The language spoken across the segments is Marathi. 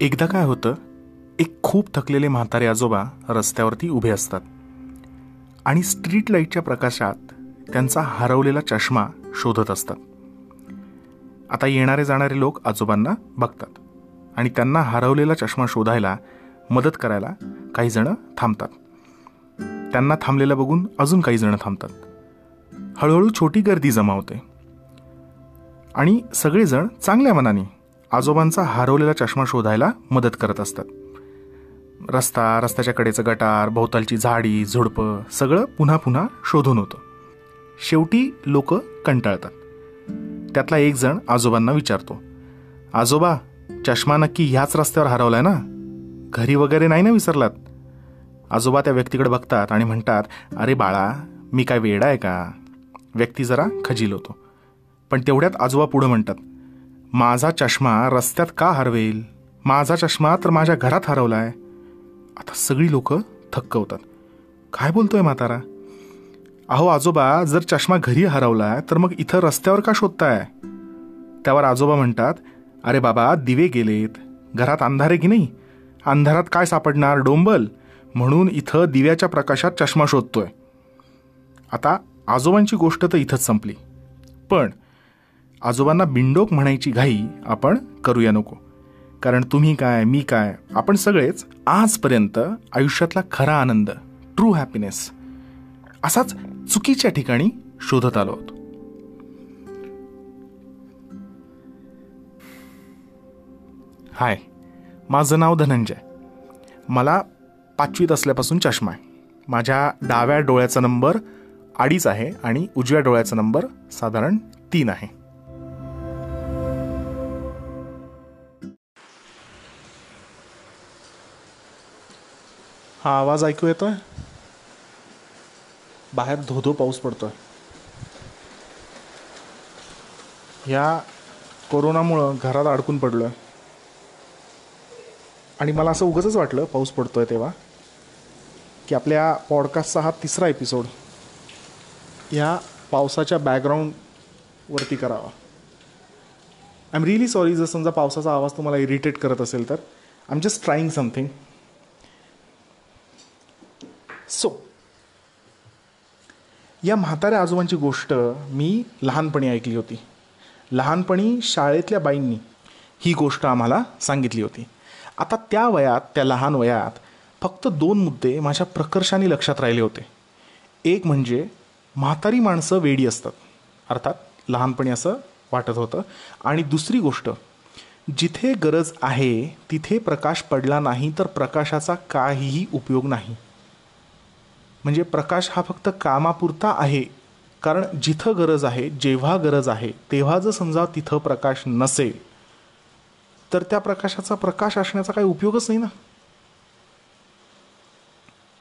एकदा काय होतं एक खूप थकलेले म्हातारे आजोबा रस्त्यावरती उभे असतात. आणि स्ट्रीट लाईटच्या प्रकाशात त्यांचा हरवलेला चष्मा शोधत असतात. आता येणारे जाणारे लोक आजोबांना बघतात आणि त्यांना हरवलेला चष्मा शोधायला मदत करायला काही जण थांबतात. त्यांना थांबलेलं बघून अजून काही जण थांबतात. हळूहळू छोटी गर्दी जमा होते. आणि सगळेजण चांगल्या मनाने आजोबांचा हरवलेला चष्मा शोधायला मदत करत असतात. रस्ता रस्त्याच्या कडेचं गटार भोवतालची झाडी झुडपं सगळं पुन्हा पुन्हा शोधून होतं. शेवटी लोक कंटाळतात. त्यातला एक जण आजोबांना विचारतो आजोबा चष्मा नक्की ह्याच रस्त्यावर हरवलाय ना? घरी वगैरे नाही ना विसरलात? आजोबा त्या व्यक्तीकडे बघतात आणि म्हणतात अरे बाळा मी काय वेडा आहे का? व्यक्ती जरा खजील होतो. पण तेवढ्यात आजोबा पुढं म्हणतात माझा चष्मा रस्त्यात का हरवेल? माझा चष्मा तर माझ्या घरात हरवलाय. आता सगळी लोक थक्क होतात. काय बोलतोय म्हातारा? अहो आजोबा जर चष्मा घरी हरवलाय तर मग इथं रस्त्यावर का शोधताय? त्यावर आजोबा म्हणतात अरे बाबा दिवे गेलेत. घरात अंधार आहे की नाही? अंधारात काय सापडणार? डोंबल. म्हणून इथं दिव्याच्या प्रकाशात चष्मा शोधतोय. आता आजोबांची गोष्ट तर इथंच संपली. पण आजोबांना बिंडोक म्हणायची घाई आपण करूया नको. कारण तुम्ही काय मी काय आपण सगळेच आजपर्यंत आयुष्यातला खरा आनंद ट्रू हॅपीनेस असाच चुकीच्या ठिकाणी शोधत आलो होतो हाय माझं नाव धनंजय. मला पाचवीत असल्यापासून चष्मा आहे. माझ्या डाव्या डोळ्याचा नंबर अडीच आहे आणि उजव्या डोळ्याचा नंबर साधारण तीन आहे. हा आवाज ऐकू येतोय? बाहेर धोधो पाऊस पडतोय. ह्या कोरोनामुळं घरात अडकून पडलोय. आणि मला असं उगच वाटलं पाऊस पडतोय तेव्हा की आपल्या पॉडकास्टचा हा तिसरा एपिसोड ह्या पावसाच्या बॅकग्राऊंडवरती करावा. आय एम रिअली सॉरी जर समजा पावसाचा आवाज तुम्हाला इरिटेट करत असेल तर I am just trying something या म्हाताऱ्या आजोबांची गोष्ट मी लहानपणी ऐकली होती. लहानपणी शाळेतल्या बाईंनी ही गोष्ट आम्हाला सांगितली होती. आता त्या वयात त्या लहान वयात फक्त दोन मुद्दे माझ्या प्रकर्षाने लक्षात राहिले होते. एक म्हणजे म्हातारी माणसं वेडी असतात अर्थात लहानपणी असं वाटत होतं. आणि दुसरी गोष्ट जिथे गरज आहे तिथे प्रकाश पडला नाही तर प्रकाशाचा काहीही उपयोग नाही. म्हणजे प्रकाश हा फक्त कामापुरता आहे. कारण जिथं गरज आहे जेव्हा गरज आहे तेव्हा जर समजा तिथं प्रकाश नसेल तर त्या प्रकाशाचा प्रकाश असण्याचा काही उपयोगच नाही ना?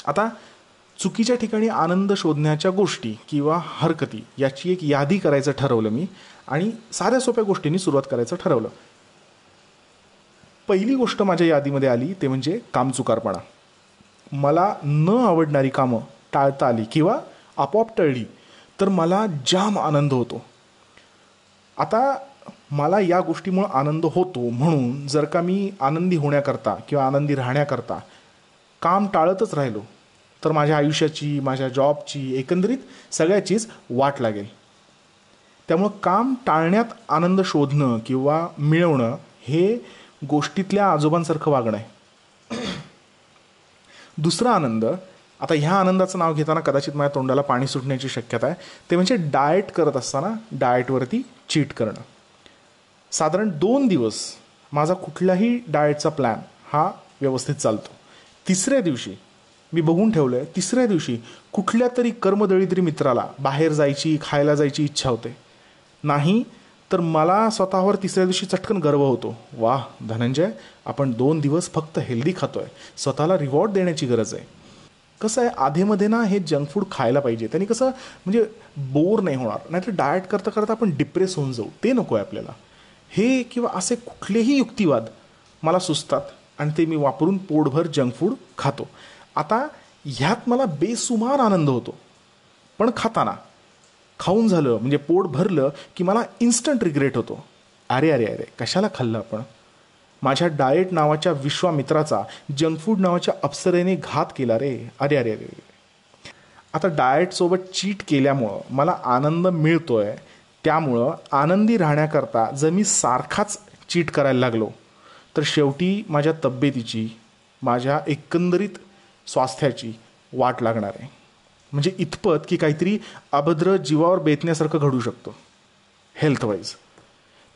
आता चुकीच्या ठिकाणी आनंद शोधण्याच्या गोष्टी किंवा हरकती याची एक यादी करायचं ठरवलं मी आणि साध्या सोप्या गोष्टींनी सुरुवात करायचं ठरवलं. पहिली गोष्ट माझ्या यादीमध्ये आली ते म्हणजे कामचुकारपणा. मला न आवडणारी कामं टाळता आली किंवा आपोआप टळली तर मला जाम आनंद होतो. आता मला या गोष्टीमुळं आनंद होतो म्हणून जर का मी आनंदी होण्याकरता किंवा आनंदी राहण्याकरता काम टाळतच राहिलो तर माझ्या आयुष्याची माझ्या जॉबची एकंदरीत सगळ्याचीच वाट लागेल. त्यामुळं काम टाळण्यात आनंद शोधणं किंवा मिळवणं हे गोष्टीतल्या आजोबांसारखं वागणं आहे. दुसरा आनंद आता ह्या आनंदाचं नाव घेताना कदाचित माझ्या तोंडाला पाणी सुटण्याची शक्यता आहे ते म्हणजे डाएट करत असताना डाएटवरती चीट करणं. साधारण दोन दिवस माझा कुठलाही डाएटचा प्लॅन हा व्यवस्थित चालतो. तिसऱ्या दिवशी मी बघून ठेवलं आहे तिसऱ्या दिवशी कुठल्या तरी कर्मदळिद्री मित्राला बाहेर जायची खायला जायची इच्छा होते. नाही तर मला स्वतःवर तिसऱ्या दिवशी चटकन गर्व होतो. वा धनंजय आपण दोन दिवस फक्त हेल्दी खातोय. स्वतःला रिवॉर्ड देण्याची गरज आहे. कसं आहे आधेमध्ये ना हे जंक फूड खायला पाहिजे. त्यांनी कसं म्हणजे बोर नाही होणार. नाहीतर डाएट करता करता आपण डिप्रेस होऊन जाऊ. ते नको आहे आपल्याला. हे किंवा असे कुठलेही युक्तिवाद मला सुचतात आणि ते मी वापरून पोटभर जंक फूड खातो. आता ह्यात मला बेसुमार आनंद होतो. पण खाताना खाऊन झालं म्हणजे पोट भरलं की मला इन्स्टंट रिग्रेट होतो. अरे अरे अरे कशाला खाल्लं आपण? माझ्या डाएट नावाच्या विश्वामित्राचा जंक फूड नावाच्या अप्सरेने घात केला रे. अरे अरे अरे आता डाएटसोबत चीट केल्यामुळं मला आनंद मिळतोय. त्यामुळं आनंदी राहण्याकरता जर मी सारखाच चीट करायला लागलो तर शेवटी माझ्या तब्येतीची माझ्या एकंदरीत स्वास्थ्याची वाट लागणार आहे. म्हणजे इतपत की काहीतरी अभद्र जीवावर बेतण्यासारखं घडू शकतो हेल्थवाईज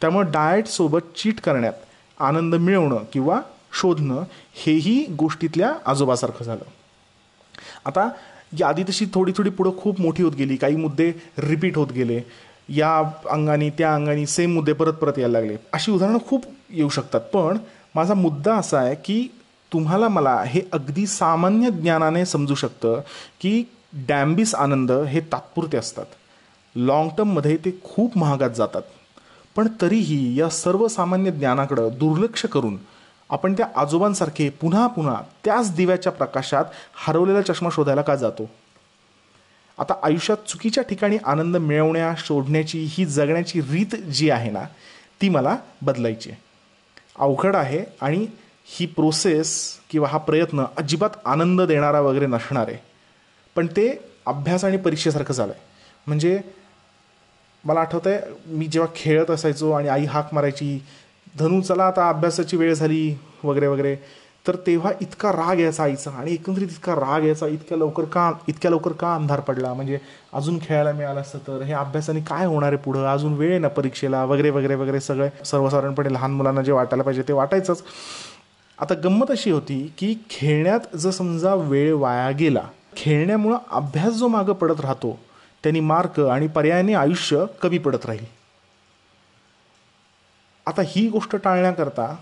त्यामुळे डाएटसोबत चीट करण्यात आनंद मिळवणं किंवा शोधणं हेही गोष्टीतल्या आजोबासारखं झालं. आता यादी तशी थोडी थोडी पुढं खूप मोठी होत गेली काही मुद्दे रिपीट होत गेले. या अंगाने त्या अंगाने सेम मुद्दे परत परत यायला लागले. अशी उदाहरणं खूप येऊ शकतात पण माझा मुद्दा असा आहे की तुम्हाला मला हे अगदी सामान्य ज्ञानाने समजू शकतं की डॅम्बिस आनंद हे तात्पुरते असतात. लाँग टर्ममध्ये ते खूप महागात जातात. पण तरीही या सर्वसामान्य ज्ञानाकडं दुर्लक्ष करून आपण त्या आजोबांसारखे पुन्हा पुन्हा त्याच दिव्याच्या प्रकाशात हरवलेला चष्मा शोधायला का जातो? आता आयुष्यात चुकीच्या ठिकाणी आनंद मिळवण्या शोधण्याची ही जगण्याची रीत जी आहे ना ती मला बदलायची आहे. अवघड आहे आणि ही प्रोसेस किंवा हा प्रयत्न अजिबात आनंद देणारा वगैरे नसणार आहे. पण ते अभ्यास आणि परीक्षेसारखं झालं आहे म्हणजे मला आठवतं आहे मी जेव्हा खेळत असायचो आणि आई हाक मारायची धनू चला आता अभ्यासाची वेळ झाली वगैरे वगैरे तर तेव्हा इतका राग यायचा आईचा आणि एकंदरीत इतका राग यायचा इतक्या लवकर का इतक्या लवकर का अंधार पडला? म्हणजे अजून खेळायला मिळालं असतं तर हे अभ्यासाने काय होणार आहे पुढं? अजून वेळ आहे ना परीक्षेला? वगैरे वगैरे वगैरे सगळे सर्वसाधारणपणे लहान मुलांना जे वाटायला पाहिजे ते वाटायचंच. आता गंमत अशी होती की खेळण्यात जर समजा वेळ वाया गेला खेळण्यामुळं अभ्यास जो मागं पडत राहतो त्यांनी मार्क आणि पर्यायाने आयुष्य कमी पडत राहील. आता ही गोष्ट टाळण्याकरता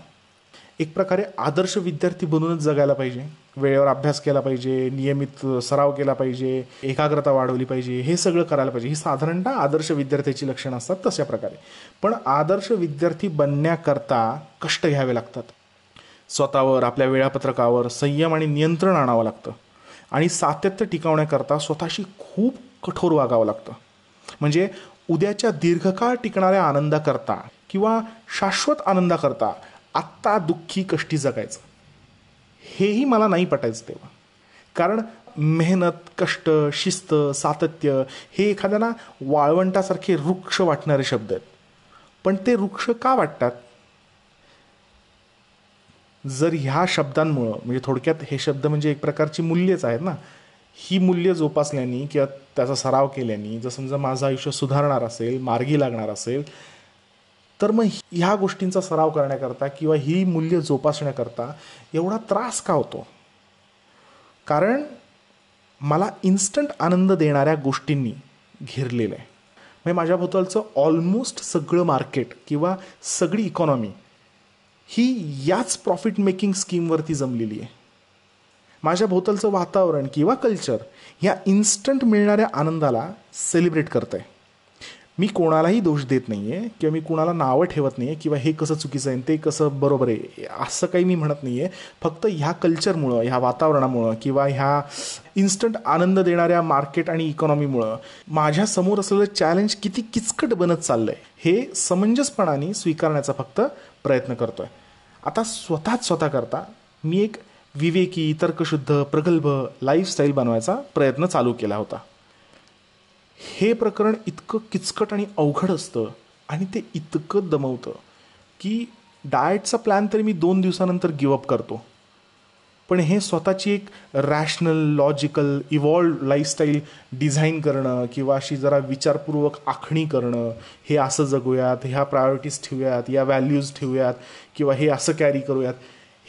एक प्रकारे आदर्श विद्यार्थी बनूनच जगायला पाहिजे. वेळेवर अभ्यास केला पाहिजे नियमित सराव केला पाहिजे एकाग्रता वाढवली पाहिजे हे सगळं करायला पाहिजे. ही साधारणतः आदर्श विद्यार्थ्याची लक्षणं असतात तशा प्रकारे. पण आदर्श विद्यार्थी बनण्याकरता कष्ट घ्यावे लागतात. स्वतःवर आपल्या वेळापत्रकावर संयम आणि नियंत्रण आणावं लागतं. आणि सातत्य टिकवण्याकरता स्वतःशी खूप कठोर वागावं लागतं. म्हणजे उद्याच्या दीर्घकाळ टिकणाऱ्या आनंदाकरता किंवा शाश्वत आनंदाकरता आत्ता दुःखी कष्टी जगायचं. हेही मला नाही पटायचं तेव्हा. कारण मेहनत कष्ट शिस्त सातत्य हे एखाद्याला वाळवंटासारखे वृक्ष वाटणारे शब्द आहेत. पण ते वृक्ष का वाटतात? जर ह्या शब्दांमुळं म्हणजे थोडक्यात हे शब्द म्हणजे एक प्रकारची मूल्यच आहेत ना ही मूल्य जोपासल्याने किंवा त्याचा सराव केल्याने जर समजा माझं आयुष्य सुधारणार असेल मार्गी लागणार असेल तर मग ह्या गोष्टींचा सराव करण्याकरता किंवा ही मूल्य जोपासण्याकरता एवढा त्रास का होतो? कारण मला इन्स्टंट आनंद देणाऱ्या गोष्टींनी घेरलेलं आहे. म्हणजे माझ्या भोवतालचं ऑलमोस्ट सगळं मार्केट किंवा सगळी इकॉनॉमी ही याच प्रॉफिट मेकिंग स्कीमवरती जमलेली आहे. माझ्या भोवतालचं वातावरण किंवा कल्चर ह्या इन्स्टंट मिळणाऱ्या आनंदाला सेलिब्रेट करत आहे मी कोणालाही दोष देत नाही आहे किंवा मी कोणाला नावं ठेवत नाही आहे किंवा हे कसं चुकीचं आहे ते कसं बरोबर आहे असं काही मी म्हणत नाही आहे फक्त ह्या कल्चरमुळं ह्या वातावरणामुळं किंवा ह्या इन्स्टंट आनंद देणाऱ्या मार्केट आणि इकॉनॉमीमुळं माझ्यासमोर असलेलं चॅलेंज किती किचकट बनत चाललं आहे हे समंजसपणाने स्वीकारण्याचा फक्त प्रयत्न करतो आहे आता स्वतःच स्वतः करता मी एक विवेकी तर्कशुद्ध प्रगल्भ लाईफस्टाईल बनवायचा प्रयत्न चालू केला होता. हे प्रकरण इतकं किचकट आणि अवघड असतं आणि ते इतकं दमवतं की डाएटचा प्लॅन तरी मी दोन दिवसानंतर गिवअप करतो. पण हे स्वतःची एक rational logical evolve lifestyle design करणं किंवा अशी जरा विचारपूर्वक आखणी करणं हे असं जगूयात ह्या प्रायोरिटीज ठेवूयात या व्हॅल्यूज ठेवूयात किंवा हे असं कॅरी करूयात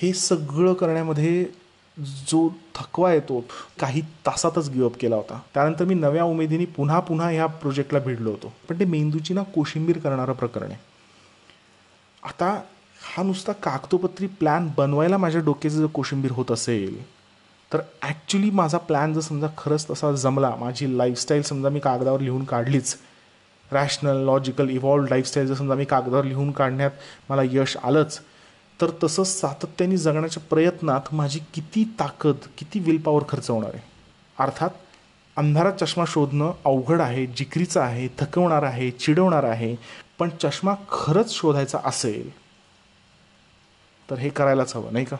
हे सगळं करण्यामध्ये जो थकवा येतो काही तासातच गिवअप केला होता. त्यानंतर मी नव्या उमेदीने पुन्हा पुन्हा ह्या प्रोजेक्टला भिडलो होतो. पण ते मेंदूची ना कोशिंबीर करणारं प्रकरण आहे. आता हा नुसता कागदोपत्री प्लॅन बनवायला माझ्या डोक्याचं जर कोशिंबीर होत असेल तर ॲक्च्युली माझा प्लॅन जर समजा खरंच तसा जमला माझी लाईफस्टाईल समजा मी कागदावर लिहून काढलीच रॅशनल लॉजिकल इव्हॉल्ड लाईफस्टाईल जर समजा मी कागदावर लिहून काढण्यात मला यश आलंच तर तसंच सातत्याने जगण्याच्या प्रयत्नात माझी किती ताकद किती विलपावर खर्च होणार आहे. अर्थात अंधारात चष्मा शोधणं अवघड आहे जिकरीचं आहे थकवणार आहे चिडवणार आहे पण चष्मा खरंच शोधायचा असेल तर हे करायलाच हवं नाही का?